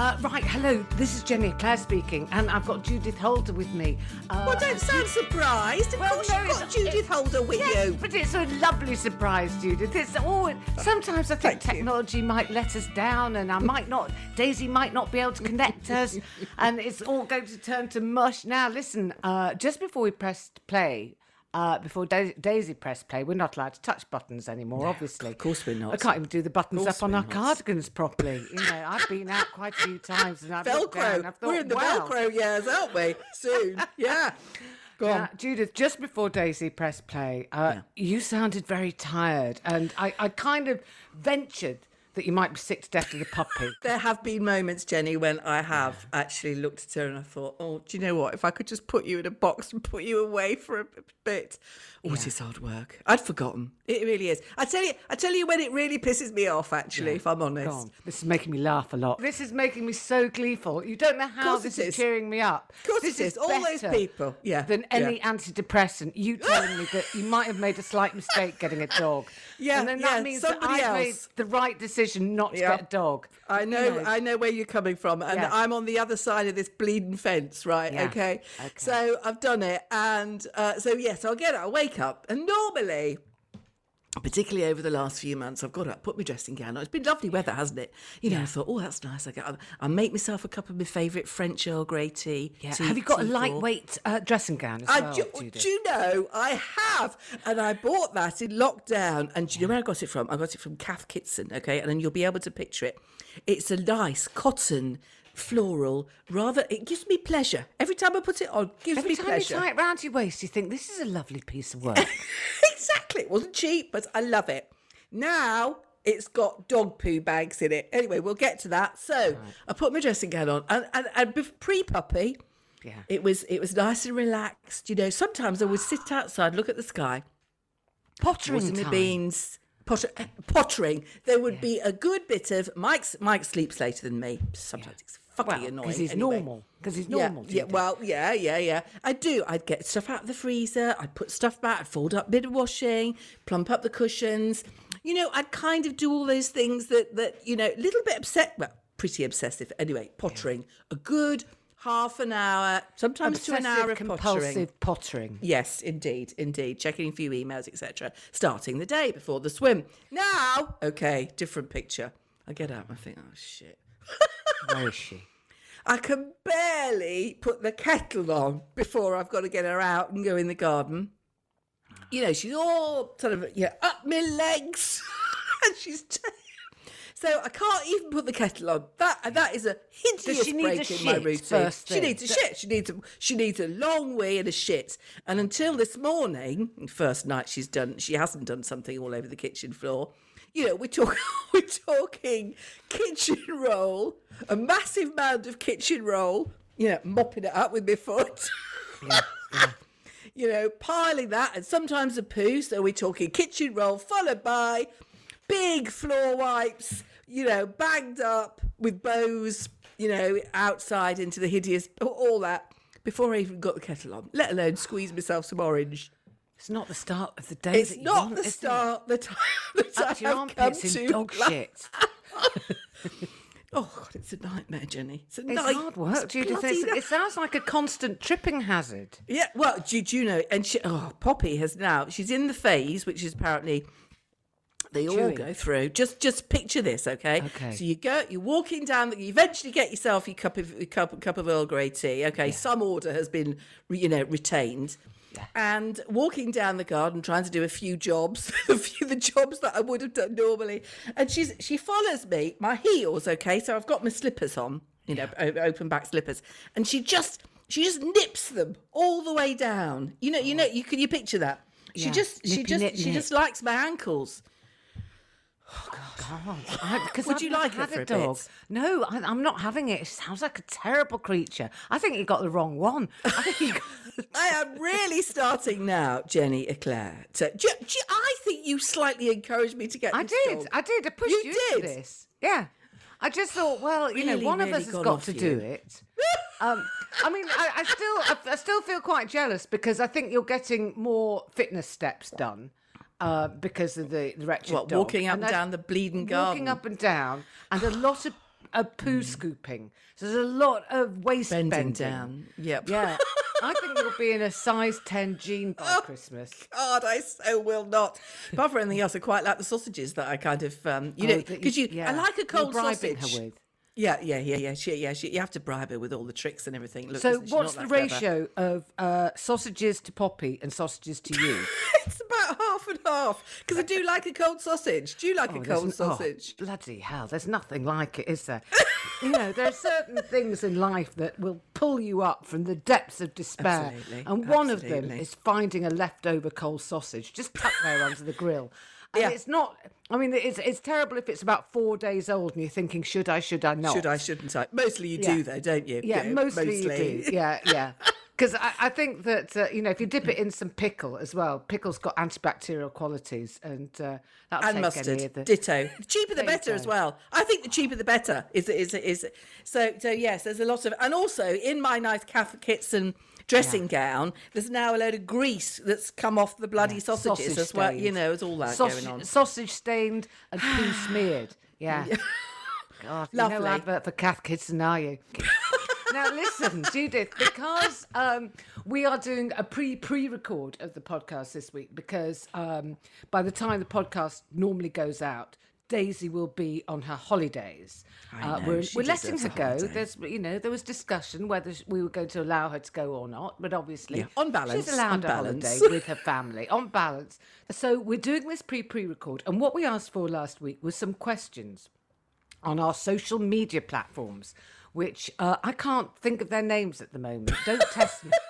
Uh, right, hello, this is Jenny Eclair speaking, and I've got Judith Holder with me. Uh, Well, don't sound surprised. Of Well, course, no, you've got Judith Holder with yes, you. But it's a lovely surprise, Judith. It's all. Sometimes I think Thank you. technology might let us down, and I might not. Daisy might not be able to connect us, and it's all going to turn to mush. Now, listen. Uh, just before we pressed play. Uh, before da- Daisy pressed play, we're not allowed to touch buttons anymore, obviously. of course we're not. I can't even do the buttons up on our not. cardigans properly. You know, I've been out quite a few times and I've down and Velcro. I've thought, We're in the wow. Velcro years, aren't we? Soon. Yeah. Go on. Now, Judith, just before Daisy pressed play, uh, you sounded very tired, and I, I kind of ventured that you might be sick to death of the puppy. There have been moments, Jenny, when I have actually looked at her and I thought, oh, do you know what? If I could just put you in a box and put you away for a bit. Oh, it is hard work. I'd forgotten. It really is. I tell you, I tell you when it really pisses me off, actually, if I'm honest. This is making me laugh a lot. This is making me so gleeful. You don't know how this it is is. cheering me up. Of course this it is. All those people. Yeah, Than yeah. any antidepressant. You telling me that you might have made a slight mistake getting a dog. Yeah, And then yeah, that means somebody that I've made the right decision not to Yeah. get a dog. I You know, I know where you're coming from, and Yeah. I'm on the other side of this bleeding fence, right? Yeah. Okay. Okay. So I've done it, and uh, so yes, I'll get up, I'll wake up, and normally. Particularly over the last few months, I've got up, put my dressing gown on. It's been lovely weather, hasn't it? You know, I thought, oh, that's nice. I get, I'll make myself a cup of my favourite French Earl Grey tea. Yeah. tea- Have you got a lightweight uh, dressing gown as I well, do, do you know I have, and I bought that in lockdown. And do you know where I got it from? I got it from Cath Kidston. Okay, and then you'll be able to picture it. It's a nice cotton, floral. Rather, it gives me pleasure every time I put it on. Gives Every me time pleasure. you tie it round your waist, you think this is a lovely piece of work. exactly. It wasn't cheap, but I love it. Now it's got dog poo bags in it. Anyway, we'll get to that. So I put my dressing gown on, and and, and pre puppy. Yeah. It was it was nice and relaxed. You know, sometimes I would sit outside, look at the sky, Pottering the beans. Potter, pottering. There would be a good bit of Mike's. Mike sleeps later than me. Sometimes it's fucking Well, annoying. because he's anyway. normal. Because he's normal. yeah, Judith. well, yeah, yeah, yeah. I do. I'd get stuff out of the freezer. I'd put stuff back. I'd fold up a bit of washing, plump up the cushions. You know, I'd kind of do all those things that that you know, a little bit upset. Well, pretty obsessive. Anyway, pottering. A good half an hour, sometimes to an hour of pottering. compulsive pottering. Yes, indeed, indeed. Checking a few emails, etc. Starting the day before the swim. Now, okay, different picture. I get up and I think, oh shit. Where is she? I can barely put the kettle on before I've got to get her out and go in the garden. You know, she's all sort of yeah up my legs, and she's. T- so I can't even put the kettle on. That that is a hideous she need a break in my shit routine. first She needs a shit. She needs a she needs a long wee and a shit. And until this morning, first night she's done, she hasn't done something all over the kitchen floor. You know, we're talking we're talking kitchen roll, a massive mound of kitchen roll. You know, mopping it up with my foot. you know, piling that, and sometimes a poo. So we're talking kitchen roll, followed by big floor wipes. You know, bagged up with bows. You know, outside into the hideous, all that. Before I even got the kettle on, let alone squeeze myself some orange. It's not the start of the day. It's that you not want, the it? start that I, that I Up your have come armpits in to. dog shit. Oh God, it's a nightmare, Jenny. It's a It's night- hard work, it's Judith. It's- It sounds like a constant tripping hazard. Yeah, well, do, do you know? And she, oh, Poppy has now. She's in the phase, which is apparently They all go through. Just just picture this, okay? Okay. So you go, you're walking down. You eventually get yourself your cup of your cup, cup of Earl Grey tea. Okay, some order has been, you know, retained. And walking down the garden, trying to do a few jobs, a few the jobs that I would have done normally. And she's she follows me, my heels, okay. So I've got my slippers on, you know, open back slippers, and she just she just nips them all the way down. You know, you oh. know, you can you picture that? She Yeah. just she Nippy just nip she nip. just likes my ankles. Because Would you like it had for a a dog. bit? No, I, I'm not having it. It sounds like a terrible creature. I think you got the wrong one. I think you got... I am really starting now, Jenny Eclair. To, do, do I think you slightly encouraged me to get I did. dog. I did. I pushed You you, did? this. Yeah. I just thought, well, you know, Really, one of us has got to you. do it. Um, I mean, I, I still, I, I still feel quite jealous because I think you're getting more fitness steps done uh, because of the, the wretched What, dog. walking up and I- down the bleeding garden? walking up and down, and a lot of, of poo scooping. So there's a lot of waist Bending bending, down. Yep. Yeah, I think you'll be in a size ten jean by Oh, Christmas. God, I so will not. Apart from anything else, I quite like the sausages that I kind of, um, you Oh, know, because you, yeah, I like a you're cold bribing sausage. Her with. Yeah, yeah, yeah, yeah. She, yeah, she, you have to bribe her with all the tricks and everything. Look, So, what's the clever? ratio of uh, sausages to Poppy and sausages to you? About half and half because I do like a cold sausage. Do you like a oh, cold oh, sausage? bloody hell, there's nothing like it, is there? you know, there are certain things in life that will pull you up from the depths of despair. Absolutely, And one of them is finding a leftover cold sausage just tucked there under the grill. And Yeah. it's not, I mean, it's, it's terrible if it's about four days old and you're thinking, should I, should I not? Should I, shouldn't I? Mostly you do, though, don't you? Yeah, You know, mostly, you do. Yeah, yeah. Because I, I think that uh, you know if you dip it in some pickle as well, pickle's got antibacterial qualities, and uh, and take mustard. any of the. Ditto. The cheaper the better as well. I think the cheaper the better is is is so so yes. There's a lot of and also in my nice Cath Kidston dressing gown, there's now a load of grease that's come off the bloody sausages Sausage as well. You stained. know, there's all that sausage, going on. Sausage stained and poo smeared. Yeah. God, you're no Lovely. advert for Cath Kidston, are you? Now listen, Judith, because um, we are doing a pre pre record of the podcast this week, because um, by the time the podcast normally goes out, Daisy will be on her holidays. Uh, we're we're letting her go. holiday. There's, you know, there was discussion whether we were going to allow her to go or not, but obviously, Yeah, on balance, she's allowed a balance. holiday with her family. On balance, so we're doing this pre pre record, and what we asked for last week was some questions on our social media platforms, which uh, I can't think of their names at the moment. Don't test me.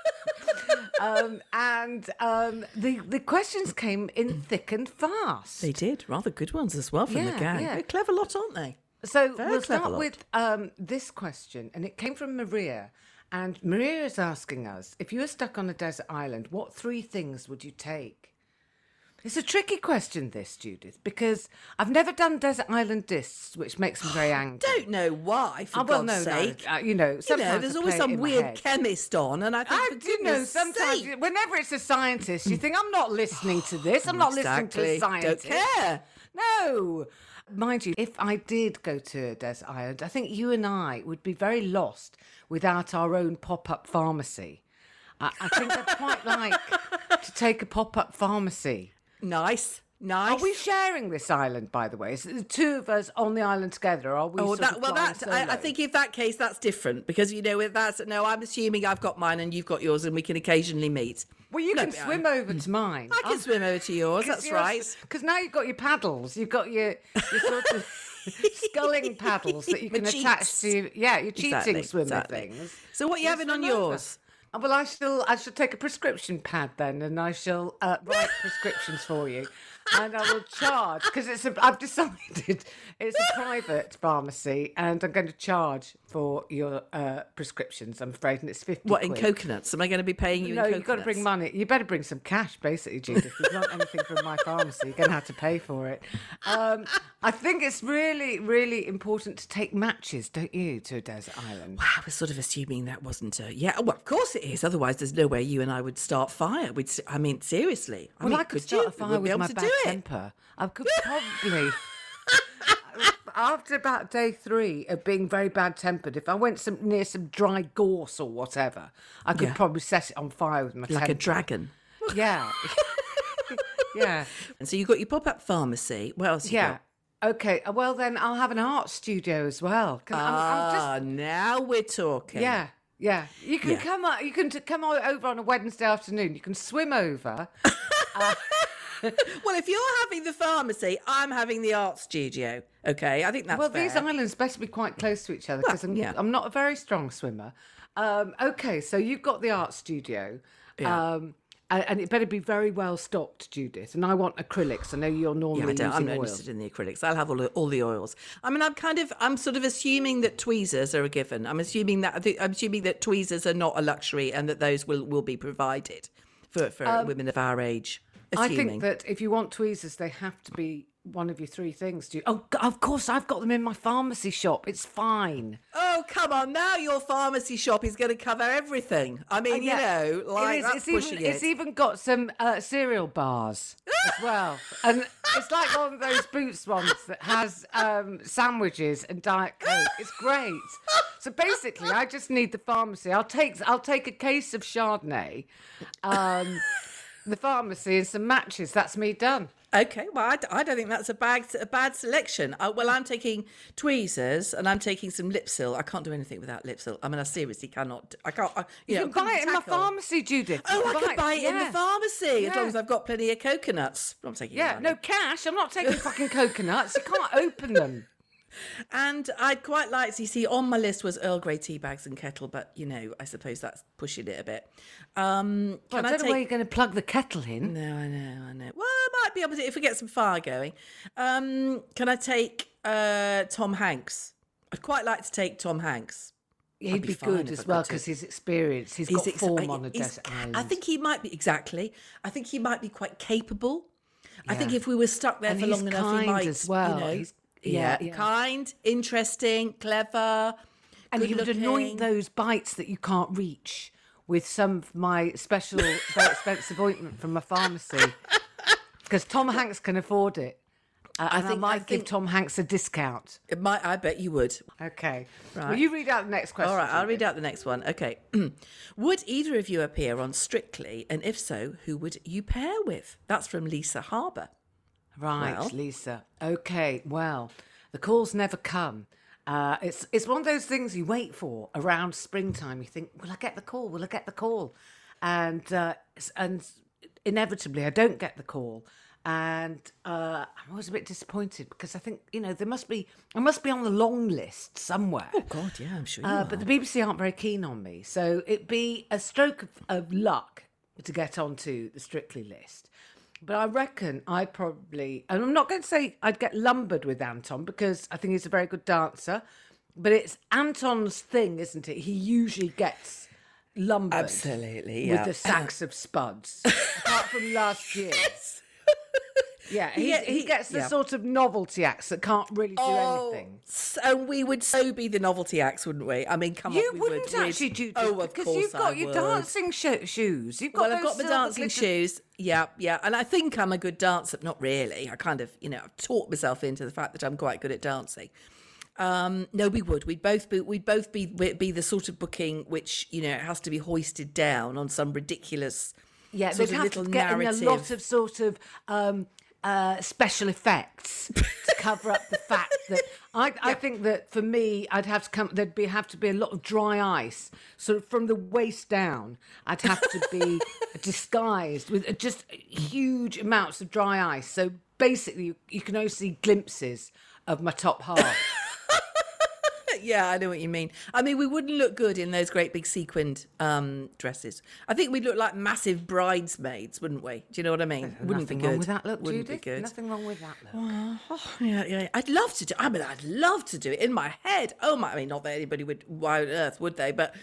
Um, and um, the the questions came in thick and fast. They did rather good ones as well from Yeah, the gang. yeah. They're a clever lot, aren't they? So Very we'll start lot. with um, this question, and it came from Maria. And Maria is asking us if you were stuck on a desert island, what three things would you take? It's a tricky question, this, Judith, because I've never done desert island discs, which makes me very angry. I Don't know why, for Oh, well, God's no, no, sake. uh, you know, you know, sometimes there's always some weird chemist on, and I think, I for do know sometimes sake, whenever it's a scientist, you think I'm not listening to this. I'm not listening to a scientist. Don't care. No. Mind you, if I did go to a desert island, I think you and I would be very lost without our own pop-up pharmacy. I, I think I'd quite like to take a pop-up pharmacy. Nice, nice. Are we sharing this island, by the way? Is the two of us on the island together? Are we Oh, that, well, flying that I, I think in that case, that's different because you know if that's no. I'm assuming I've got mine and you've got yours, and we can occasionally meet. Well, you No, can but I- swim over to mine. I can swim over to yours. That's right. Because now you've got your paddles. You've got your, your sort of sculling paddles that you can attach to. Yeah, your cheating Exactly, swimmer exactly. things. So what are you You having on yours? over. Well, I shall. I shall take a prescription pad then, and I shall uh, write prescriptions for you, and I will charge because it's. A, I've decided it's a private pharmacy, and I'm going to charge for your uh, prescriptions. I'm afraid, and it's fifty. What in coconuts? Am I going to be paying you No, you've got to bring money. You better bring some cash, basically, Judith. If you want anything from my pharmacy, you're going to have to pay for it. Um, I think it's really, really important to take matches, don't you, to a desert island? I was sort of assuming that wasn't a yeah. Well, of course it is. Otherwise, there's no way you and I would start fire. We'd. I mean, seriously. I well, mean, I could you? start a fire with my bad temper. I could probably. After about day three of being very bad tempered, if I went some near some dry gorse or whatever, I could Yeah. probably set it on fire with my Like a dragon. Yeah. Yeah. And so you've got your pop up pharmacy. What else? You Yeah. got? Okay. uh, Well, then I'll have an art studio as well. I'm just Ah, now we're talking. Yeah, yeah. You can Yeah. come. o- You can t- come over on a Wednesday afternoon. You can swim over. Well, if you're having the pharmacy, I'm having the art studio. Okay, I think that's well, fair. these islands best be quite close to each other because I'm, yeah. I'm not a very strong swimmer. Um, okay, so you've got the art studio. Yeah. Um, and, and it better be very well stocked, Judith. And I want acrylics. I know you're Yeah, normally I don't, I'm not interested in the acrylics. I'll have all the, all the oils. I mean, I'm kind of, I'm sort of assuming that tweezers are a given. I'm assuming that, I I'm assuming that tweezers are not a luxury and that those will, will be provided for, for women of our age. I think that if you want tweezers, they have to be one of your three things. Do you? Oh, of course, I've got them in my pharmacy shop. It's fine. Oh, come on. Now your pharmacy shop is going to cover everything. I mean, Yeah, you know, like it is. it's pushing even, it. It's even got some uh, cereal bars as well, and it's like one of those Boots ones that has um, sandwiches and diet coke. It's great. So basically, I just need the pharmacy. I'll take I'll take a case of Chardonnay, um, the pharmacy, and some matches. That's me done. Okay, well, I, d- I don't think that's a bad a bad selection. Uh, well, I'm taking tweezers and I'm taking some Lypsyl. I can't do anything without Lypsyl. I mean, I seriously cannot. I can't. I, you, You know, can buy it in my tackle. pharmacy, Judith. Oh, You I can could buy it in the yeah. pharmacy as long as I've got plenty of coconuts. I'm taking Yeah, money. no cash. I'm not taking fucking coconuts. You can't open them. And I'd quite like to see on my list was Earl Grey tea bags and kettle, but you know, I suppose that's pushing it a bit. Um, Well, can I I, don't know take? where you're going to plug the kettle in. No, I know, I know. Well, I might be able to if we get some fire going. Um, can I take uh, Tom Hanks? I'd quite like to take Tom Hanks. He'd I'd be be, good as well because his experience, He's He's got ex- form I- on a desert I think he might be exactly. I think he might be quite capable. I think if we were stuck there And for long enough, he might as well. You know, He's- yeah, yeah, kind, interesting, clever, and he would anoint those bites that you can't reach with some of my special, very expensive ointment from my pharmacy. Because Tom Hanks can afford it. Uh, I, think- I might give think- Tom Hanks a discount. It might. I bet you would. Okay. Well, Right. you read out the next question. All right, I'll read out the next one. Okay. would either of you appear on Strictly? And if so, who would you pair with? That's from Lisa Harbour. Right, Well. Lisa. Okay, well, the calls never come. Uh, it's it's one of those things you wait for around springtime. You think, will I get the call? Will I get the call? And uh, and inevitably, I don't get the call, and uh, I'm always a bit disappointed because I think you know there must be I must be on the long list somewhere. Oh God, yeah, I'm sure you Uh, are. but the BBC aren't very keen on me, so it'd be a stroke of, of luck to get onto the Strictly list. But I reckon I'd probably, and I'm not going to say I'd get lumbered with Anton because I think he's a very good dancer, but it's Anton's thing, isn't it? He usually gets lumbered Absolutely, with the sacks of spuds, apart from last year. Yeah, he's, Yeah, he, he- gets the yeah. sort of novelty acts that can't really do anything. So we would so be the novelty acts, wouldn't we? I mean, come You on, we wouldn't would. Actually do Oh, of because you've got I your would. dancing sho- shoes. You've got Well, I've got those my dancing glitter- shoes. Yeah, yeah. And I think I'm a good dancer. Not really. I kind of, you know, I've taught myself into the fact that I'm quite good at dancing. Um, no, we would. We'd both be. We'd both be be the sort of booking which you know it has to be hoisted down on some ridiculous. Yeah, sort they'd of have little to get narrative. in a lot of sort of um, uh, special effects to cover up the fact that I, I think that for me, I'd have to come. There'd be have to be a lot of dry ice, sort of from the waist down. I'd have to be disguised with just huge amounts of dry ice. So basically, you, you can only see glimpses of my top half. Yeah, I know what you mean. I mean, we wouldn't look good in those great big sequined um, dresses. I think we'd look like massive bridesmaids, wouldn't we? Do you know what I mean? wouldn't Nothing be good. wrong with that look, wouldn't Judith. be good. Nothing wrong with that look. Oh, yeah, yeah. I'd love to do. I mean, I'd love to do it in my head. Oh my! I mean, not that anybody would. Why on earth would they? But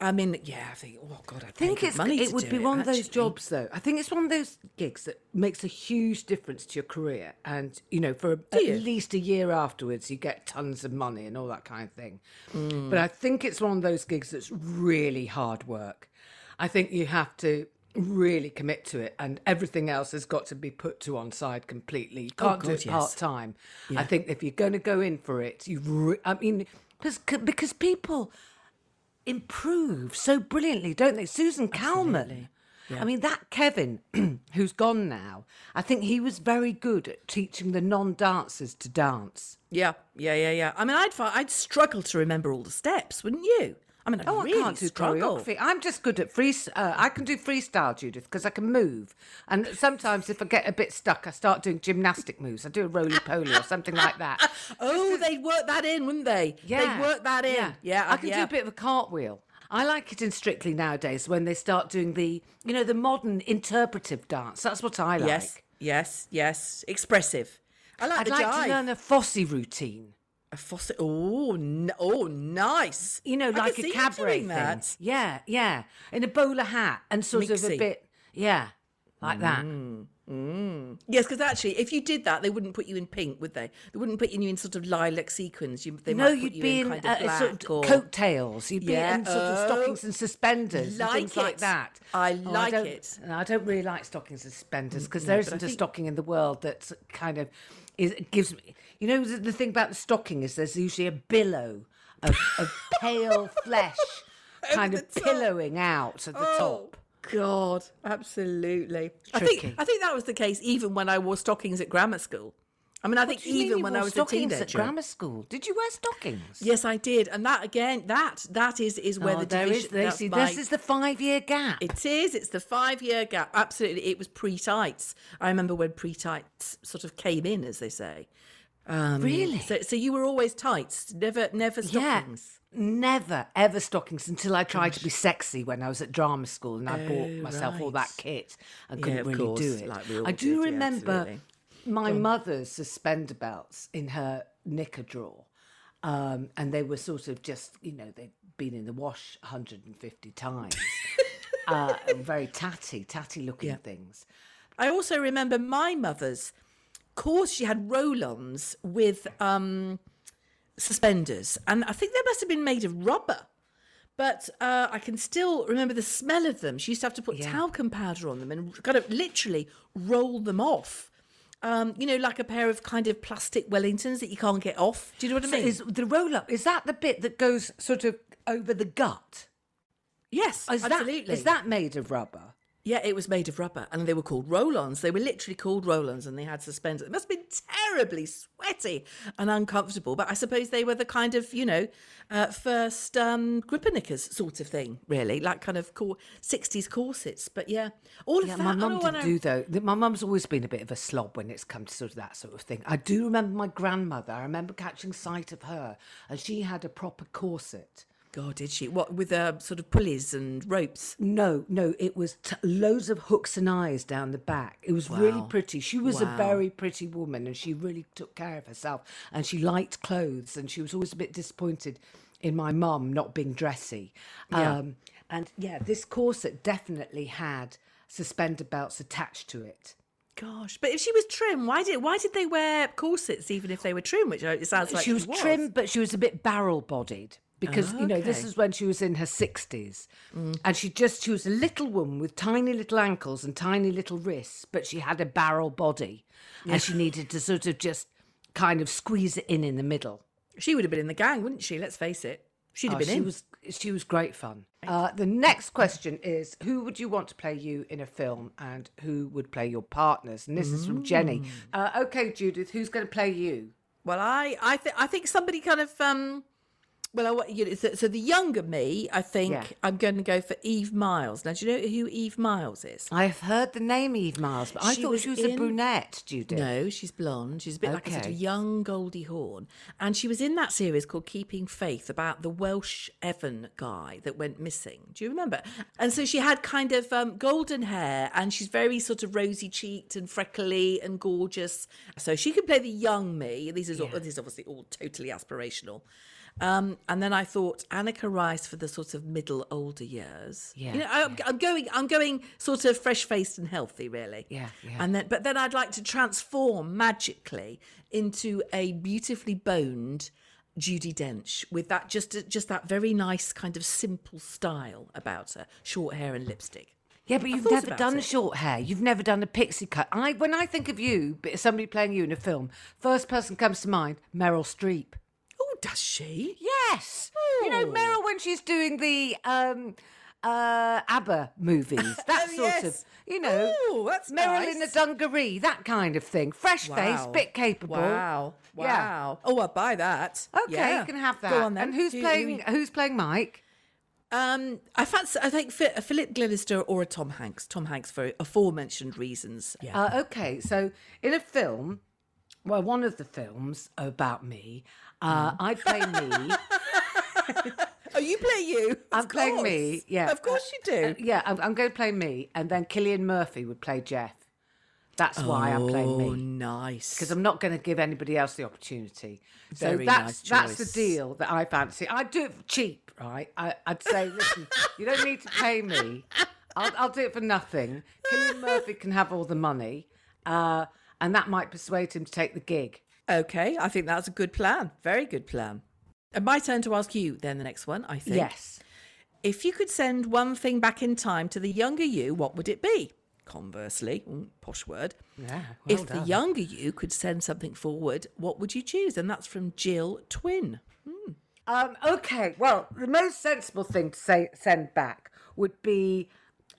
I mean, yeah. I think. Oh God, I'd I think it's money it would do be one of those actually. jobs though. I think it's one of those gigs that makes a huge difference to your career, and you know, for at you? least a year afterwards, you get tons of money and all that kind of thing. Mm. But I think it's one of those gigs that's really hard work. I think you have to really commit to it, and everything else has got to be put to one side completely. You can't do God, it yes. part time. I think if you're going to go in for it, you. Re- I mean, because because people improve so brilliantly, don't they? Susan Calman. I mean, that Kevin, who's gone now, I think he was very good at teaching the non-dancers to dance. Yeah, yeah, yeah, yeah. I mean, I'd I'd struggle to remember all the steps, wouldn't you? I mean, I'd Oh, really I can't do struggle. choreography. I'm just good at free. Uh, I can do freestyle, Judith, because I can move. And sometimes, if I get a bit stuck, I start doing gymnastic moves. I do a roly poly or something like that. Oh, they'd work that in, wouldn't they? Yeah, They'd work that in. Yeah, Yeah, I can do a bit of a cartwheel. I like it in Strictly nowadays when they start doing the, you know, the modern interpretive dance. That's what I like. Yes, yes, yes. Expressive. I like I'd like to learn a Fosse routine. A faucet. Oh, n- oh, nice. You know, I like a cabaret thing. that. Yeah, yeah. In a bowler hat and sort of a bit, yeah, like that. Yes, because actually, if you did that, they wouldn't put you in pink, would they? They wouldn't put you in sort of lilac sequins. You, they no, might you'd you be in in kind uh, of black sort of or coattails. You'd be Yeah, in sort of oh, stockings and suspenders and like things like that. I Oh, like don't- it. no, I don't really like stockings and suspenders because no, there I isn't a think- stocking in the world that's kind of is it gives me. You know, the, the thing about the stocking is there's usually a billow of, of pale flesh kind of top. pillowing out at the oh, top. God, absolutely. I think Tricky. I think that was the case even when I wore stockings at grammar school. I mean, I think What even when I was a teenager. at grammar school. Did you wear stockings? Yes, I did, and that again, that that is is where Oh, the there is. division. There, that's see, my- this is the five-year gap. It is. It's the five year gap. Absolutely. It was pre tights. I remember when pre tights sort of came in, as they say. Um, Really? So, so you were always tights, never, never stockings. Yeah, never ever stockings until I tried to be sexy when I was at drama school and I bought myself all that kit and couldn't of really course, do it. like I do did, remember absolutely. My mother's suspender belts in her knicker drawer. Um, and they were sort of just, you know, they'd been in the wash 150 times. uh, very tatty, tatty looking things. I also remember my mother's of course. She had roll-ons with um, suspenders, and I think they must have been made of rubber. But uh, I can still remember the smell of them. She used to have to put talcum powder on them and kind of literally roll them off. Um, you know, like a pair of kind of plastic Wellingtons that you can't get off. Do you know what I So mean? is the roll up, is that the bit that goes sort of over the gut? yes, Is absolutely. That, is that made of rubber? Yeah, it was made of rubber, and they were called roll-ons. They were literally called roll-ons, and they had suspenders. It must have been terribly sweaty and uncomfortable, but I suppose they were the kind of, you know, uh, first um, gripper knickers sort of thing, really, like kind of cor- 60s corsets. But yeah, all of Yeah, that. my mum did do though. My mum's always been a bit of a slob when it's come to sort of that sort of thing. I do remember my grandmother. I remember catching sight of her, and she had a proper corset. God, did she? What, with uh, sort of pulleys and ropes? No, no, it was t- loads of hooks and eyes down the back. It was really pretty. She was a very pretty woman, and she really took care of herself. And she liked clothes, and she was always a bit disappointed in my mum not being dressy. Yeah. Um, and yeah, this corset definitely had suspender belts attached to it. Gosh, but if she was trim, why did why did they wear corsets even if they were trim? Which uh, it sounds like she was, trim, but she was a bit barrel bodied because you know this Mm. is when she was in her sixties, and she just she was a little woman with tiny little ankles and tiny little wrists, but she had a barrel body, and she needed to sort of just kind of squeeze it in in the middle. She would have been in the gang, wouldn't she? Let's face it. She'd have Oh, been she in. was she was great fun. Uh, the next question is: Who would you want to play you in a film, and who would play your partners? And this is from Jenny. Mm. Uh, okay, Judith, who's going to play you? Well, I I think I think somebody kind of um. Well, I, you know, so, so the younger me, I think Yeah. I'm going to go for Eve Miles. Now, do you know who Eve Miles is? I've heard the name Eve Miles, but I thought she was a in- brunette, Judith. No, she's blonde. She's a bit like a sort of young Goldie Hawn. And she was in that series called Keeping Faith about the Welsh Evan guy that went missing. Do you remember? And so she had kind of um, golden hair and she's very sort of rosy cheeked and freckly and gorgeous. So she could play the young me. This is, all, this is obviously all totally aspirational. Um, and then I thought Anneka Rice for the sort of middle older years. Yeah, you know, I, I'm going, I'm going sort of fresh faced and healthy, really. Yeah, yeah. And then, but then I'd like to transform magically into a beautifully boned Judi Dench with that just just that very nice kind of simple style about her, short hair and lipstick. Yeah, but you've never done it. short hair. You've never done a pixie cut. I, when I think of you, somebody playing you in a film, first person comes to mind, Meryl Streep. Does she? Yes, you know Oh. Meryl when she's doing the um, uh, ABBA movies. That Oh, sort of, you know, Ooh, that's Meryl in the nice. dungaree, that kind of thing. Fresh face, bit capable. Wow. Yeah. Wow. Oh, I'll buy that. Okay, Yeah. you can have that. Go on then. And who's you- playing? who- Who's playing Mike? Um, I fancy. I think a Philip Glenister or a Tom Hanks. Tom Hanks for aforementioned reasons. Yeah. Uh, okay, so in a film, well, one of the films about me, uh, Mm-hmm. I play me. oh, you play you. Of I'm playing me. Yeah, Of course you do. Uh, yeah, I'm, I'm going to play me, and then Cillian Murphy would play Jeff. That's why I'm playing me. Oh, nice. because I'm not going to give anybody else the opportunity. So Very that's nice that's the deal that I fancy. I'd do it for cheap, right? I, I'd say, listen, you don't need to pay me. I'll, I'll do it for nothing. Cillian Murphy can have all the money, uh, and that might persuade him to take the gig. Okay, I think that's a good plan. Very good plan. And my turn to ask you then the next one, I think. Yes. If you could send one thing back in time to the younger you, what would it be? Conversely, mm, posh word. Yeah. well if the younger you could send something forward, what would you choose? And that's from Jill Twin. Um, okay, well, the most sensible thing to say send back would be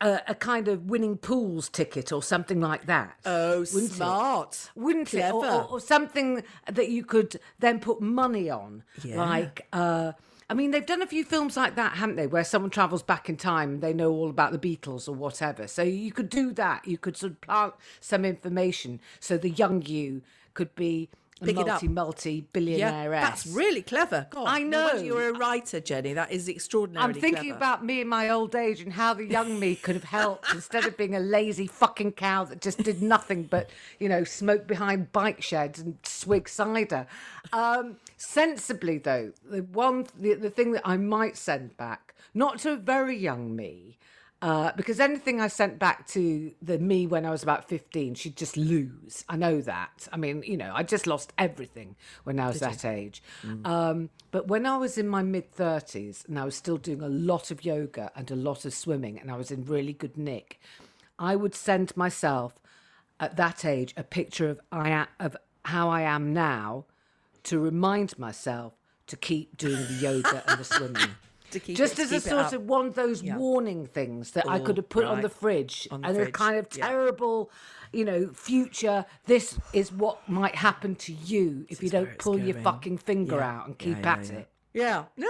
a, a kind of winning pools ticket or something like that. Oh, wouldn't it? smart. Wouldn't it? Or, or, or something that you could then put money on. Yeah. Like, uh, I mean, they've done a few films like that, haven't they? Where someone travels back in time and they know all about the Beatles or whatever. So you could do that. You could sort of plant some information so the young you could be a Pick it up. multi multi billionaire. Yeah, that's really clever. God, I no know. you're a writer, Jenny. That is extraordinary. I'm thinking clever. about me in my old age and how the young me could have helped instead of being a lazy fucking cow that just did nothing but, you know, smoke behind bike sheds and swig cider. Um, sensibly, though, the one, the, the thing that I might send back, not to a very young me, uh, because anything I sent back to the me when I was about 15, she'd just lose. I know that. I mean, you know, I just lost everything when I was that age. Um, but when I was in my mid 30s and I was still doing a lot of yoga and a lot of swimming and I was in really good nick, I would send myself at that age a picture of, I a- of how I am now to remind myself to keep doing the yoga and the swimming. To keep Just it- as a keep it sort of one of those Yeah. warning things that I Oh, could have put on the fridge On the and a kind of yeah. terrible, you know, future. This is what might happen to you if you don't pull your fucking finger Yeah. out and keep Yeah, yeah, at yeah. it. Yeah. No.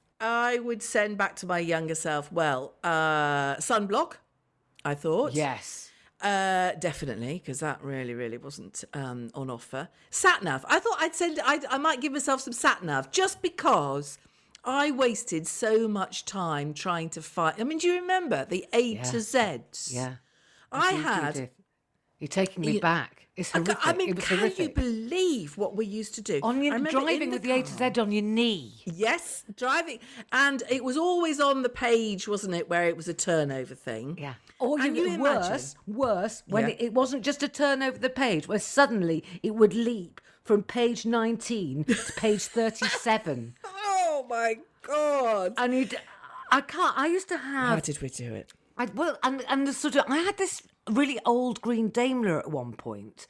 I would send back to my younger self. Well, uh, sunblock. I thought. Yes. Uh, definitely, because that really, really wasn't um, on offer. Satnav. I thought I'd send. I'd, I might give myself some satnav just because I wasted so much time trying to find. I mean, do you remember the A Yeah. to Zs? Yeah. I you had. You're taking me You- back. It's I, horrific. I mean, can horrific. you believe what we used to do? on your driving with the A to Z on your knee. Yes, driving, and it was always on the page, wasn't it, where it was a turnover thing? Yeah. Or you, you imagine- worse, worse, when Yeah. it, it wasn't just a turn over the page, where suddenly it would leap from page 19 to page 37. Oh my god! and you'd, I can't, I used to have. How did we do it? I, well, and, and the sort of, I had this really old green Daimler at one point,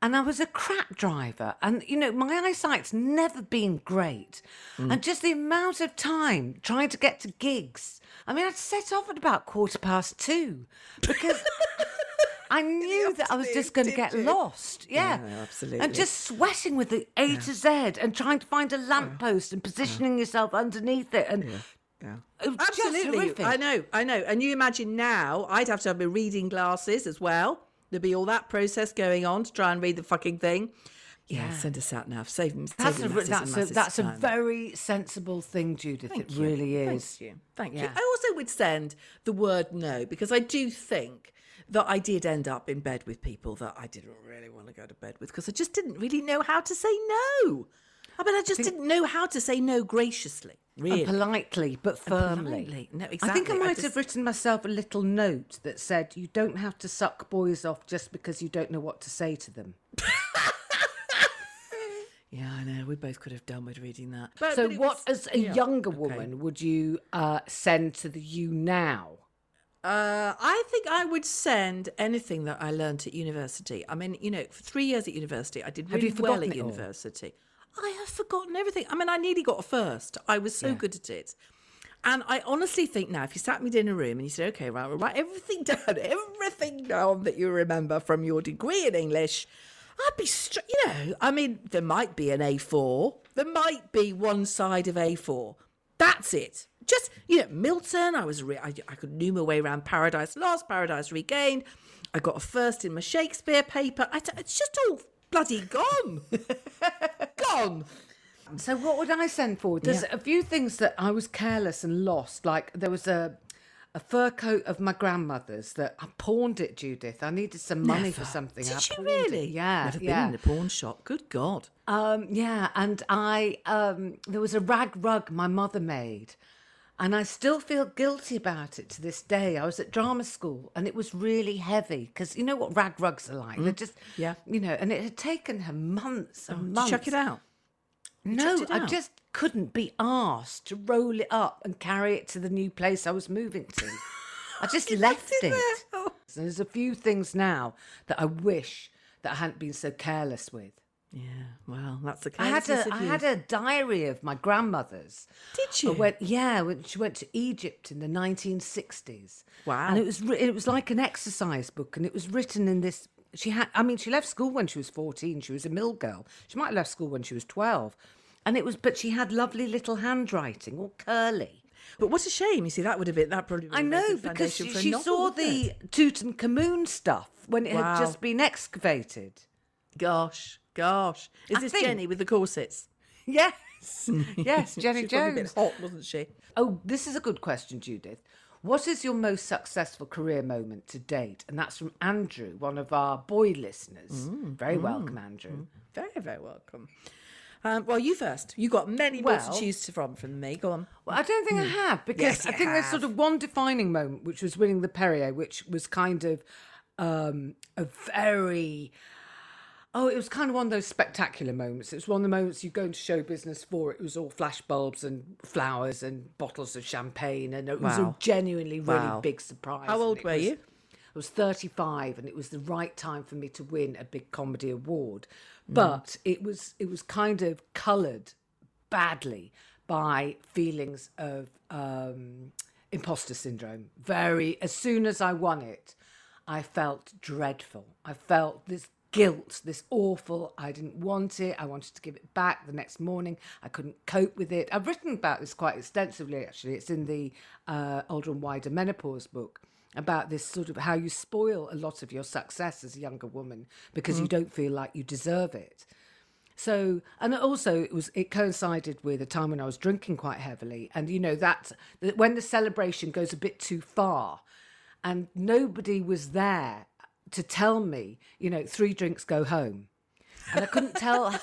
and I was a crap driver. And, you know, my eyesight's never been great. Mm. And just the amount of time trying to get to gigs. I mean, I'd set off at about quarter past two because I knew that I was just going to get you? lost. Yeah. Yeah, absolutely. And just sweating with the A to Z and trying to find a lamppost and positioning yourself underneath it. And Yeah. Oh, it was Absolutely. horrific. I know, I know. And you imagine now, I'd have to have my reading glasses as well. There'd be all that process going on to try and read the fucking thing. Yeah, send us out now. Save them. That's a, that's masses a, that's a masses of time. very sensible thing, Judith. Thank it you. really is. Thank you. Thank you. I also would send the word no because I do think that I did end up in bed with people that I didn't really want to go to bed with because I just didn't really know how to say no. I mean, I just didn't know how to say no graciously. Really. And politely, but firmly. politely. No, I think I exactly. I might just- have written myself a little note that said, "You don't have to suck boys off just because you don't know what to say to them." Yeah, I know. We both could have done with reading that. But, so, but what, was- as a yeah, younger okay. woman, would you uh, send to the you now? Uh, I think I would send anything that I learned at university. I mean, you know, for three years at university, I did Have you really well at university. all? I have forgotten everything. I mean, I nearly got a first. I was so good at it. And I honestly think now, if you sat me in a room and you said, okay, right, we'll write everything down, everything down that you remember from your degree in English, I'd be, str- you know, I mean, there might be an A4, there might be one side of A4. That's it. Just, you know, Milton, I was, re- I, I could noom my way around Paradise Lost, Paradise Regained. I got a first in my Shakespeare paper. It's just all bloody gone. gone. So, what would I send for? There's Yeah. a few things that I was careless and lost. Like there was a a fur coat of my grandmother's that I pawned it, Judith. I needed some money for something. Did I you pawned it. really? Yeah, Never yeah. been in a pawn shop. Good God. Um, yeah, and I um, there was a rag rug my mother made, and I still feel guilty about it to this day. I was at drama school, and it was really heavy because you know what rag rugs are like. They're just Mm. Yeah. you know, and it had taken her months and you months. chuck it out? No, it I just couldn't be asked to roll it up and carry it to the new place I was moving to. I just left it. Oh. So there's a few things now that I wish that I hadn't been so careless with. Yeah, well, that's the I had carelessness a of I had a diary of my grandmother's. Did you? Went, yeah, when she went to Egypt in the 1960s. Wow. And it was it was like an exercise book, and it was written in this. She had, I mean, she left school when she was 14. She was a mill girl. She might have left school when she was 12, and it was, but she had lovely little handwriting, all curly. But what a shame! You see, that would have been that probably. Would I have been a know because she, she novel, saw the? Tutankhamun stuff when it Wow. had just been excavated. Gosh, gosh, is I this think- Jenny with the corsets? Yes, yes, Jenny She was probably a Jones. bit hot, wasn't she? Oh, this is a good question, Judith. What is your most successful career moment to date? And that's from Andrew, one of our boy listeners. Mm, Very welcome, Andrew. Very, very welcome. Um, well, you first. You got many more Well- to choose from from me. Go on. Well, I don't think I have because Yes, I think there's sort of one defining moment, which was winning the Perrier, which was kind of um, a very oh, it was kind of one of those spectacular moments. It was one of the moments you go into show business for. It was all flash bulbs and flowers and bottles of champagne, and it was a genuinely really Wow. big surprise. How old were was- you? I was 35 and it was the right time for me to win a big comedy award. Mm. But it was it was kind of coloured badly by feelings of um, imposter syndrome. Very as soon as I won it, I felt dreadful. I felt this guilt, this awful. I didn't want it. I wanted to give it back the next morning. I couldn't cope with it. I've written about this quite extensively, actually. It's in the uh, Older and Wider Menopause book about this sort of how you spoil a lot of your success as a younger woman because you don't feel like you deserve it. So, and also it was it coincided with a time when I was drinking quite heavily, and you know that when the celebration goes a bit too far, and nobody was there to tell me, you know, three drinks go home, and I couldn't tell,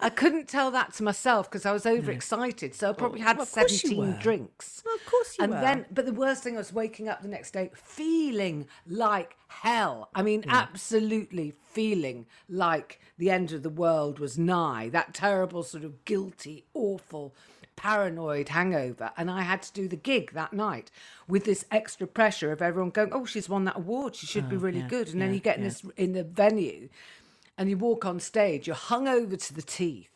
I couldn't tell that to myself because I was overexcited. So I probably had well, of course you seventeen drinks. Well, of course you and were. then, but the worst thing was waking up the next day feeling like hell. I mean, absolutely feeling like the end of the world was nigh. That terrible, sort of guilty, awful, paranoid hangover. And I had to do the gig that night with this extra pressure of everyone going, "Oh, she's won that award. She should be oh, really yeah, good." And then you get in yeah. this in the venue, and you walk on stage. You're hung over to the teeth.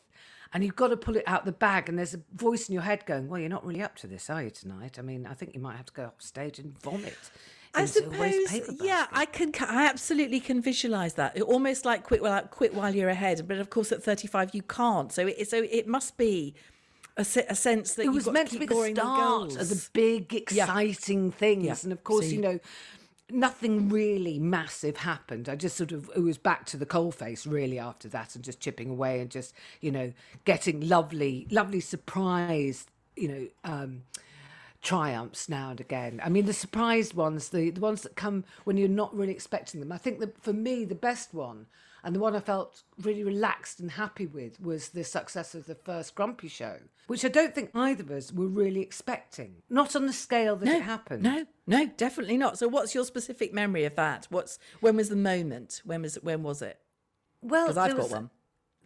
And you've got to pull it out the bag, and there's a voice in your head going, "Well, you're not really up to this, are you tonight? I mean, I think you might have to go off stage and vomit." I into suppose, paper yeah. I can. I absolutely can visualize that. It almost like quit while quit while you're ahead, but of course at 35 you can't. So it so it must be a, a sense that it was got meant to to be the start of the big, exciting things. Yeah. And of course, So you know, nothing really massive happened. I just sort of it was back to the coalface really after that, and just chipping away and just you know getting lovely, lovely surprise, you know. Um, triumphs now and again. I mean, the surprised ones, the, the ones that come when you're not really expecting them. I think that for me, the best one and the one I felt really relaxed and happy with was the success of the first Grumpy show, which I don't think either of us were really expecting. Not on the scale that it happened. No, no, definitely not. So, what's your specific memory of that? What's when was the moment? When was when was it? Well, Because I've got was- one.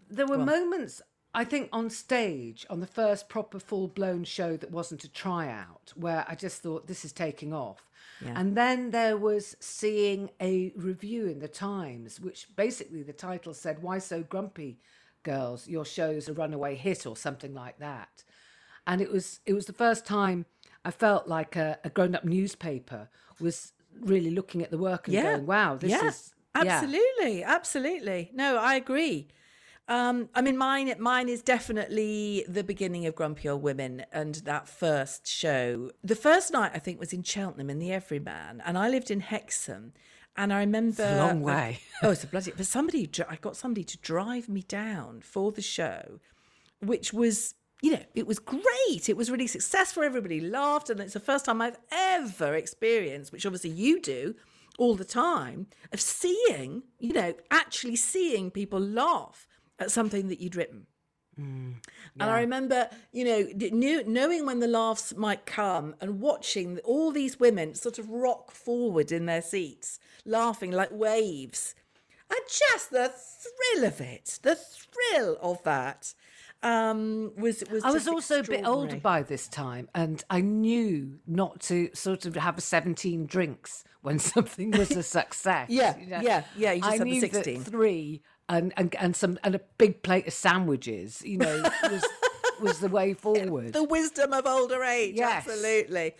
There were on. moments, I think, on stage, on the first proper full blown show that wasn't a tryout, where I just thought this is taking off. Yeah. And then there was seeing a review in the Times, which basically the title said, Why So Grumpy Girls? Your show's a runaway hit, or something like that. And it was it was the first time I felt like a, a grown up newspaper was really looking at the work and going, Wow, this yeah, is yeah." absolutely, absolutely. No, I agree. Um, I mean, mine mine is definitely the beginning of Grumpy Old Women and that first show. The first night I think was in Cheltenham in the Everyman, and I lived in Hexham. And I remember a long way. oh, it's a bloody. But somebody, I got somebody to drive me down for the show, which was, you know, it was great. It was really successful. Everybody laughed, and it's the first time I've ever experienced, which obviously you do all the time, of seeing, you know, actually seeing people laugh at something that you'd written. And I remember, you know, knew, knowing when the laughs might come and watching all these women sort of rock forward in their seats, laughing like waves. And just the thrill of it, the thrill of that um, was was. I was also a bit older by this time, and I knew not to sort of have 17 drinks when something was a success. Yeah, yeah, yeah, you just I had the knew 16. that three and, and and some and a big plate of sandwiches, you know, was was the way forward. the wisdom of older age. Yes. Absolutely.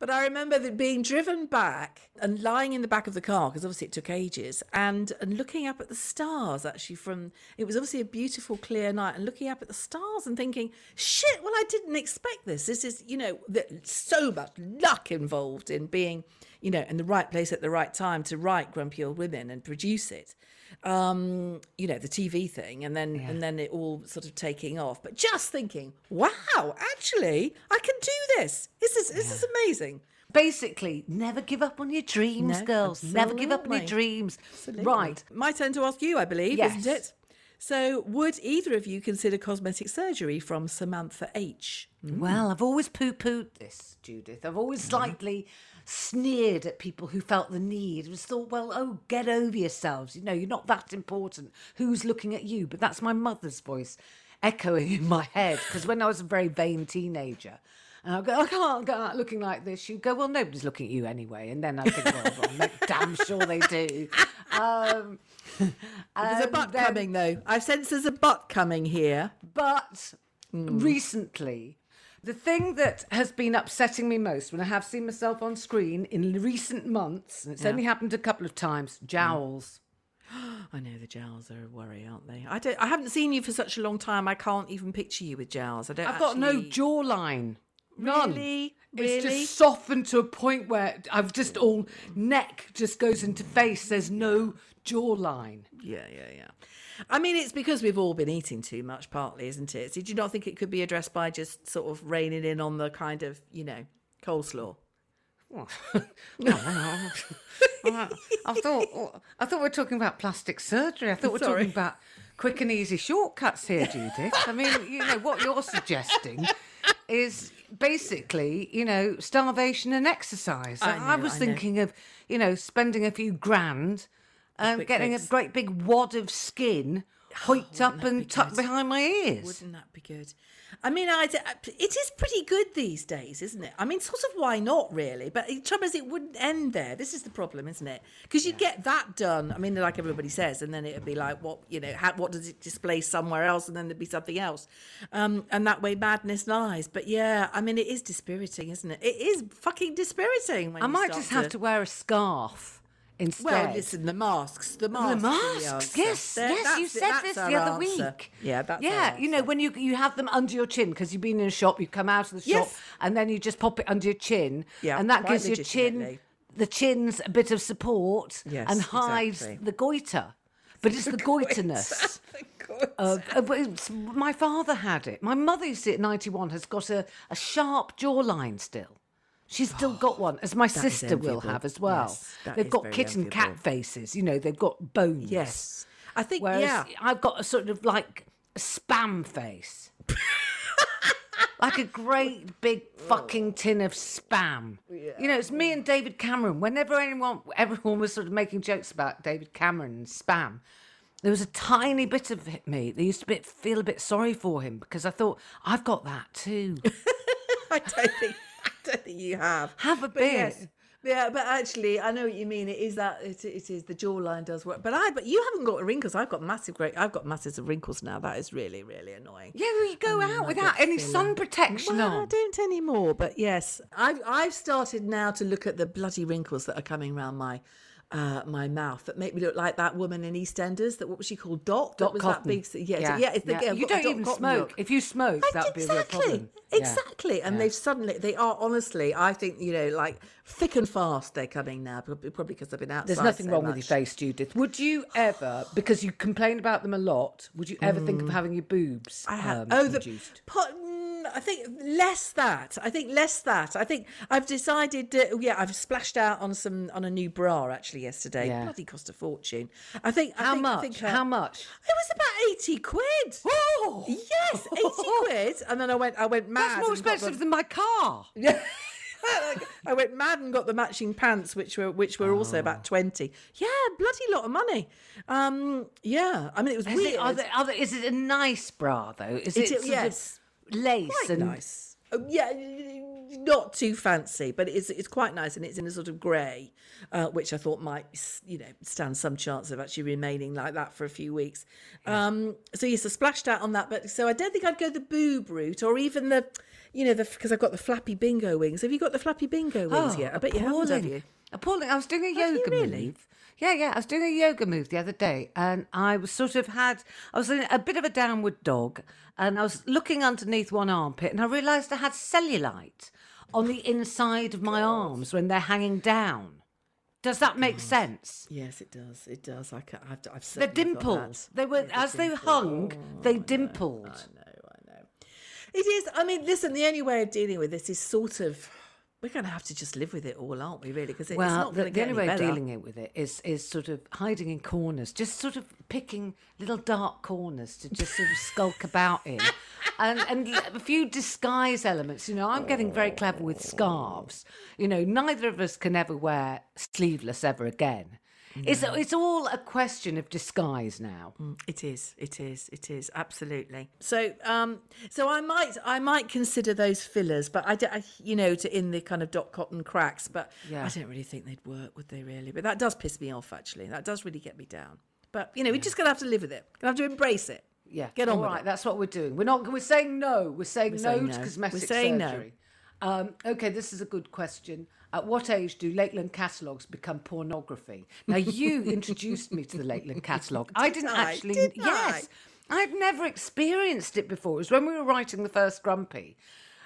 But I remember that being driven back and lying in the back of the car because obviously it took ages, and and looking up at the stars. Actually, from it was obviously a beautiful, clear night, and looking up at the stars and thinking, "Shit! Well, I didn't expect this. This is you know so much luck involved in being you know in the right place at the right time to write Grumpy Old Women and produce it." Um you know the tv thing and then and then it all sort of taking off but just thinking wow actually i can do this this is this is amazing Basically, never give up on your dreams, No, girls. Never give up on your dreams. Absolutely. Right. my turn to ask you i believe Yes. isn't it so would either of you consider cosmetic surgery from samantha h Well, I've always poo pooed this, Judith. I've always Mm-hmm. slightly sneered at people who felt the need. I just thought, well, oh, get over yourselves. You know, you're not that important. Who's looking at you? But that's my mother's voice echoing in my head. Because when I was a very vain teenager, and I'd go, I can't go out looking like this. She'd go, well, nobody's looking at you anyway. And then I think, well, make damn sure they do. Um, there's a and butt then- coming though i sense there's a butt coming here But recently, the thing that has been upsetting me most when I have seen myself on screen in recent months, and it's only happened a couple of times, mm. jowls. i know the jowls are a worry aren't they? I don't i haven't seen you for such a long time. I can't even picture you with jowls. I don't I've got no jawline. None. Really? It's just softened to a point where I've just all neck just goes into face. There's no jawline. Yeah, yeah, yeah. I mean, it's because we've all been eating too much, partly, isn't it? Did you not think it could be addressed by just sort of reining in on the kind of, you know, coleslaw? I thought I thought we were talking about plastic surgery. I thought we we're Sorry. talking about quick and easy shortcuts here, Judith. I mean, you know what you're suggesting is basically, you know, starvation and exercise. I I, was I know. thinking of, you know, spending a few grand and um, quick getting fix. a great big wad of skin hoiked up and tucked good? behind my ears. Wouldn't that be good? I mean, I, it is pretty good these days, isn't it? I mean, sort of why not, really? But the trouble is, it wouldn't end there. This is the problem, isn't it? Because you get that done. I mean, like everybody says, and then it'd be like, what you know, how, what does it display somewhere else, and then there'd be something else, um, and that way madness lies. But yeah, I mean, it is dispiriting, isn't it? It is fucking dispiriting. When I might just have to wear a scarf instead. Well, listen, the masks, the masks, The masks, answer. yes, There- yes, you said this the other answer. week. Yeah, that's yeah. You know, when you you have them under your chin because you've been in a shop, you come out of the shop, Yes. and then you just pop it under your chin, Yeah, and that gives your chin the chin's a bit of support Yes, and hides exactly. the goiter. But it's the, goiterness. Uh, uh, but it's, my father had it. My mother, you see, at 91, has got a, a sharp jawline still. She's still got oh, one, as my is sister will have as well. Yes, they've got kitten enviable. cat faces, you know, they've got bones. Yes. I think, Whereas yeah. I've got a sort of like a spam face. like a great big fucking tin of spam. You know, it's me and David Cameron. Whenever anyone, everyone was sort of making jokes about David Cameron and spam, there was a tiny bit of me that used to bit, feel a bit sorry for him because I thought, I've got that too. I don't think don't think you have. Have a But bit. yes. Yeah, but actually, I know what you mean. It is that it, it is the jawline does work, but I but you haven't got wrinkles. I've got massive great. I've got masses of wrinkles now. That is really really annoying. Yeah, well, you go out without any sun protection Well, I don't anymore, but yes, I've I've started now to look at the bloody wrinkles that are coming around my uh, my mouth that make me look like that woman in EastEnders. That what was she called? Dot. Dot that was Cotton. that big. Yeah, yeah. it's the, yeah, you got a don't even smoke. look. If you smoke, that would be a real exactly. Yeah. exactly. And they've suddenly they are honestly, I think you know, like thick and fast. They're coming now, probably because they've been outside. There's nothing so wrong with your face, Judith. Would you ever, because you complain about them a lot, would you ever think of having your boobs Mm. I have. um, oh, the po- mm, I think less that. I think less that. I think I've decided. Uh, yeah, I've splashed out on some on a new bra actually yesterday. Yeah. Bloody cost a fortune. I think. I How think, I much? think, uh, How much? It was about eighty quid. Oh, Yes, eighty quid. And then I went. I went mad. That's more got expensive than my car. Yeah. I went mad and got the matching pants, which were which were also Oh. about twenty. Yeah, bloody lot of money. Um, yeah, I mean it was Is weird. it, are there, are there, is it a nice bra though? Is It it, is- sort yes. of lace quite and nice. Oh, yeah, not too fancy, but it's it's quite nice, and it's in a sort of grey, uh, which I thought might you know stand some chance of actually remaining like that for a few weeks. Um, so yes, I splashed out on that, but so I don't think I'd go the boob route or even the, you know, the because I've got the flappy bingo wings. Have you got the flappy bingo wings oh, yet? I bet you haven't, have Oh, you? Appalling. I was doing a Have you yoga really? move. Yeah, yeah. I was doing a yoga move the other day, and I was sort of had. I was in a bit of a downward dog, and I was looking underneath one armpit, and I realised I had cellulite on the inside of my arms when they're hanging down. Does that make sense? Yes, it does. It does. I can, I've, I've The dimples. They were Yeah, the as they hung, they oh, I know, dimpled. I know, I know. It is. I mean, listen. The only way of dealing with this is sort of. We're going to have to just live with it all, aren't we? Really, because it's Well, not going to get any better. the only way of dealing it with it is is sort of hiding in corners, just sort of picking little dark corners to just sort of skulk about in, and and a few disguise elements. You know, I'm getting very clever with scarves. You know, neither of us can ever wear sleeveless ever again. It's it's all a question of disguise now. It is. It is. It is absolutely. So, um, so I might, I might consider those fillers, but I you know, to in the kind of dot cotton cracks. But Yeah. I don't really think they'd work, would they? Really? But that does piss me off. Actually, that does really get me down. But you know, we're just gonna have to live with it. Gonna have to embrace it. Yeah, Get on All right, it. that's what we're doing. We're not. We're saying no. We're saying We're no saying to no. cosmetic We're saying no. Um, okay, this is a good question. At what age do Lakeland catalogues become pornography? Now, you introduced me to the Lakeland catalogue. I didn't I? actually. Did yes, I'd never experienced it before. It was when we were writing the first Grumpy,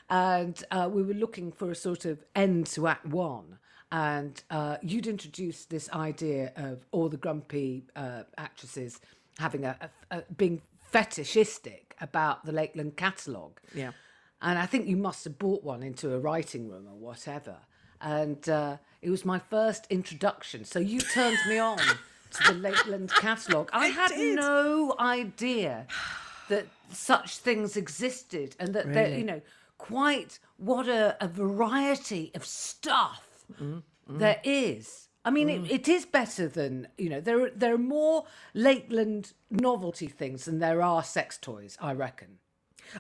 and uh, we were looking for a sort of end to Act One. And uh, you'd introduced this idea of all the grumpy uh, actresses having a, a, a being fetishistic about the Lakeland catalogue. Yeah. And I think you must have bought one into a writing room or whatever. And uh, it was my first introduction. So you turned me on to the Lakeland catalogue. I, had did. no idea that such things existed and that they're, Really? you know, quite what a, a variety of stuff mm-hmm. Mm-hmm. there is. I mean, it, mm. it is better than you know. There, are, there are more Lakeland novelty things than there are sex toys. I reckon.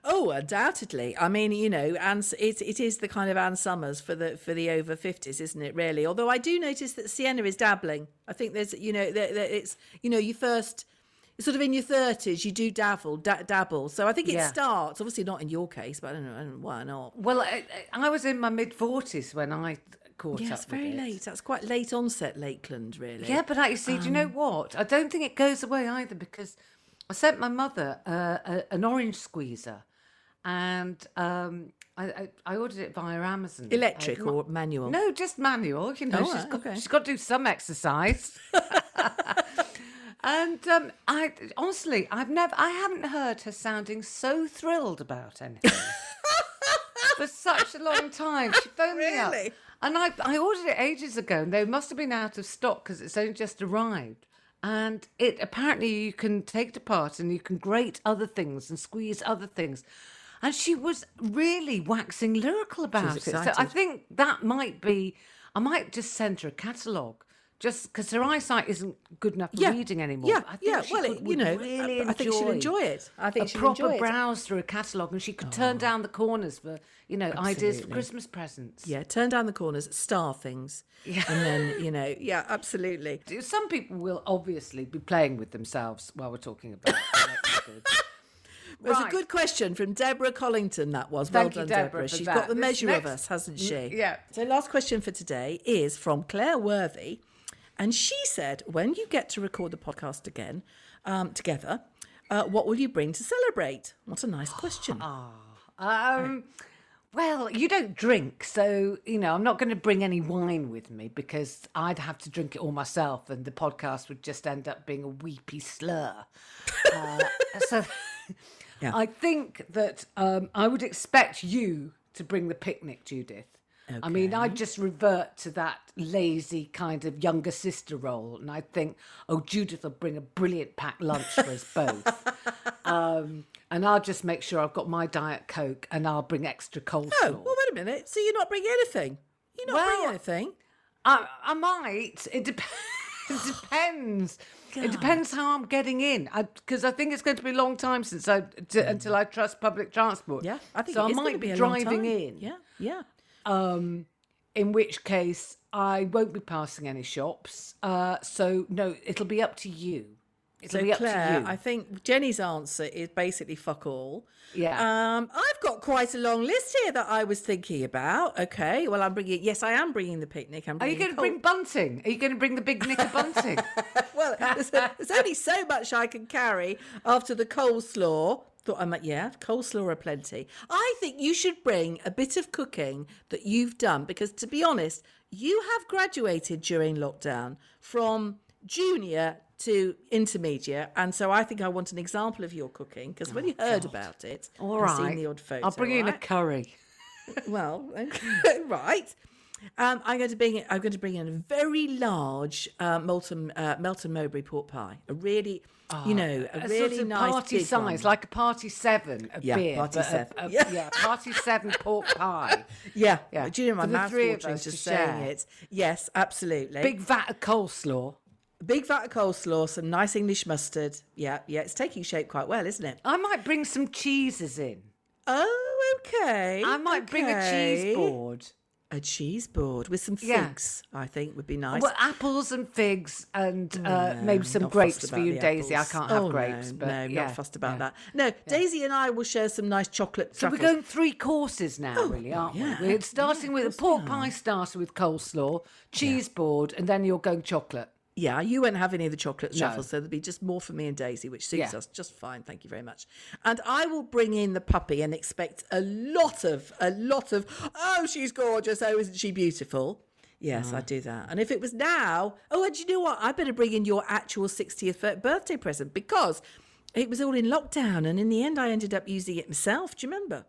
Oh, undoubtedly. I mean, you know, and it it is the kind of Ann Summers for the for the over fifties, isn't it? Really. Although I do notice that Sienna is dabbling. I think there's, you know, that, that it's, you know, you first. Sort of in your thirties, you do dabble, da- dabble. So I think it Yeah. starts. Obviously, not in your case, but I don't know, I don't know why not. Well, I, I was in my mid forties when I caught Yeah, up. it's with very it. late. That's quite late onset, Lakeland, really. Yeah, but like you see, do you know um, what? I don't think it goes away either because I sent my mother uh, a, an orange squeezer, and um, I, I, I ordered it via Amazon. Electric Uh, or manual? No, just manual. You know, Oh, she's right, got okay. she's got to do some exercise. and um, I honestly, I've never, I haven't heard her sounding so thrilled about anything for such a long time. She phoned me up, and I I ordered it ages ago, and they must have been out of stock because it's only just arrived. And it apparently you can take it apart and you can grate other things and squeeze other things. And she was really waxing lyrical about it. So I think that might be. I might just send her a catalogue. Just because her eyesight isn't good enough for reading anymore. Yeah, I think yeah. well, could- it, you know, really I, I think she'll enjoy it. I think a she'll proper browse through a catalogue, and she could turn down the corners for you know ideas for Christmas presents. Yeah, turn down the corners, star things, Yeah. and then you know, yeah, absolutely. Some people will obviously be playing with themselves while we're talking about. It was a good question from Deborah Collington. That was Thank you, well done, Deborah, for She's that. got the This measure of us, hasn't she? yeah. So, last question for today is from Claire Worthy, and she said, "When you get to record the podcast again um, together, uh, what will you bring to celebrate?" What a nice question. Um, well, you don't drink, so you know I'm not going to bring any wine with me because I'd have to drink it all myself, and the podcast would just end up being a weepy slur. uh, so, Yeah. I think that um, I would expect you to bring the picnic, Judith. I mean, I'd just revert to that lazy kind of younger sister role, and I think, oh, Judith will bring a brilliant packed lunch for us both. um, and I'll just make sure I've got my diet coke, and I'll bring extra coleslaw. Oh, well, wait a minute. So you're not bringing anything? You're not bringing anything? I, I might. It, dep- it depends. It depends how I'm getting in, because I, think it's going to be a long time since I t- until I trust public transport. Yeah, I think so. it I might be be driving in. Yeah, yeah. Um, in which case, I won't be passing any shops. Uh, so no, it'll be up to you. It'll So be up Claire, to you. I think Jenny's answer is basically fuck all. Yeah. Um, I've got quite a long list here that I was thinking about. Okay, well, I'm bringing. Yes, I am bringing the picnic. I'm Are you going to bring bunting? Are you going to bring the big knicker bunting? well, there's, there's only so much I can carry after the coleslaw. Thought I might, yeah, coleslaw are plenty. I think you should bring a bit of cooking that you've done because, to be honest, you have graduated during lockdown from junior to intermediate, and so I think I want an example of your cooking because when you heard about it, all right, seen the odd photo. I'll bring in a curry. well, okay, right. Um, I'm going to bring. I'm going to bring in a very large uh, Melton uh, Melton Mowbray pork pie. A really, you ah, know, a, a really sort of nice party size, one. like a party seven of Yeah, beer. party but a- seven. a- Yeah. yeah, party seven pork pie. yeah, yeah, Do you know my mouth three watering us just saying it? Yes, absolutely. Big vat of coleslaw. big vat of coleslaw, some nice English mustard. Yeah, yeah. It's taking shape quite well, isn't it? I might bring some cheeses in. Oh, okay. I might bring a cheese board. A cheese board with some Yeah. figs. I think would be nice. Well, apples and figs and uh, maybe some grapes for you, Daisy. I can't have Oh, grapes, No, but no, yeah, not fussed about yeah. that. No, Daisy and I will share some nice chocolate. So we're going three courses now, really, aren't Oh, yeah. we? We're starting Yeah, with a pork pie starter with coleslaw, cheese board, and then you're going chocolate. Yeah, you won't have any of the chocolate No. so there'll be just more for me and Daisy, which suits Yeah. us just fine. Thank you very much. And I will bring in the puppy and expect a lot of, a lot of, oh, she's gorgeous. Oh, isn't she beautiful? Yes, Mm. I do that. And if it was now, oh, and you know what? I better bring in your actual 60th birthday present because it was all in lockdown. And in the end, I ended up using it myself. Do you remember?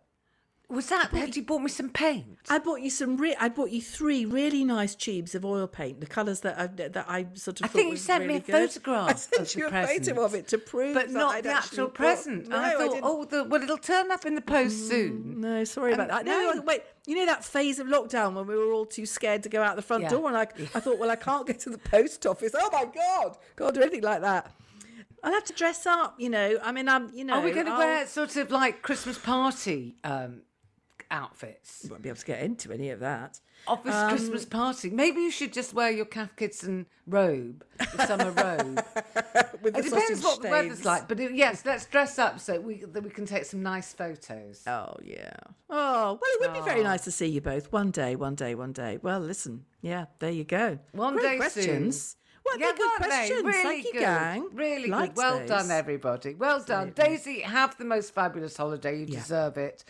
Was that? Had you bought me some paint? I bought you some. Re- I bought you three really nice tubes of oil paint, the colours that I that I sort of. I thought think you sent really me a good. photograph. I sent of you the a present, photo of it to prove, but that not I'd the actual bought- present. No, I I thought, didn't. oh, the, well, it'll turn up in the post soon. No, sorry about Um, that. No, no. wait. You know that phase of lockdown when we were all too scared to go out the front Yeah. door, and I, I thought, well, I can't get to the post office. Oh my god, can't do anything like that. I'll have to dress up. You know, I mean, I'm. You know, Are we going to wear sort of like Christmas party um, outfits? You won't be able to get into any of that. Office Um, Christmas party. Maybe you should just wear your Cath Kidston robe, the summer robe. With it depends what the weather's like, but it, yes, let's dress up so we that we can take some nice photos. Oh yeah. Oh well, it would be very nice to see you both one day, one day, one day. Well, listen, yeah, there you go. One Great day questions. Well, yeah, they're good weren't they? questions. Really Thank you, good. gang. Really Liked good. Well those. done, everybody. Well done, Daisy. Have the most fabulous holiday. You Yeah. deserve it.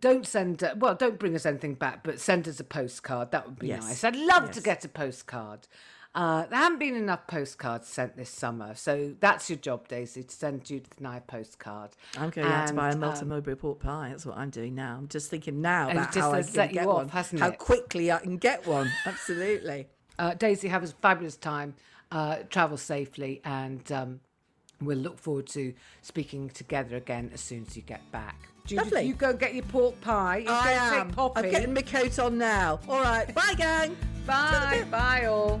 Don't send. Uh, well, don't bring us anything back, but send us a postcard. That would be Yes. nice. I'd love to get a postcard. Uh, there haven't been enough postcards sent this summer, so that's your job, Daisy, to send Judith and I a postcard. I'm going out to buy a And, Melton um, Mowbray pork pie. That's what I'm doing now. I'm just thinking now about just how I can set you get off, one. how it? quickly I can get one. Absolutely. Uh, Daisy, have a fabulous time. Uh, travel safely, and um, we'll look forward to speaking together again as soon as you get back. Judith, Lovely. you go and get your pork pie. You I go am. take Poppy. I'm getting my coat on now. All right. Bye, gang. Bye. Bye, all.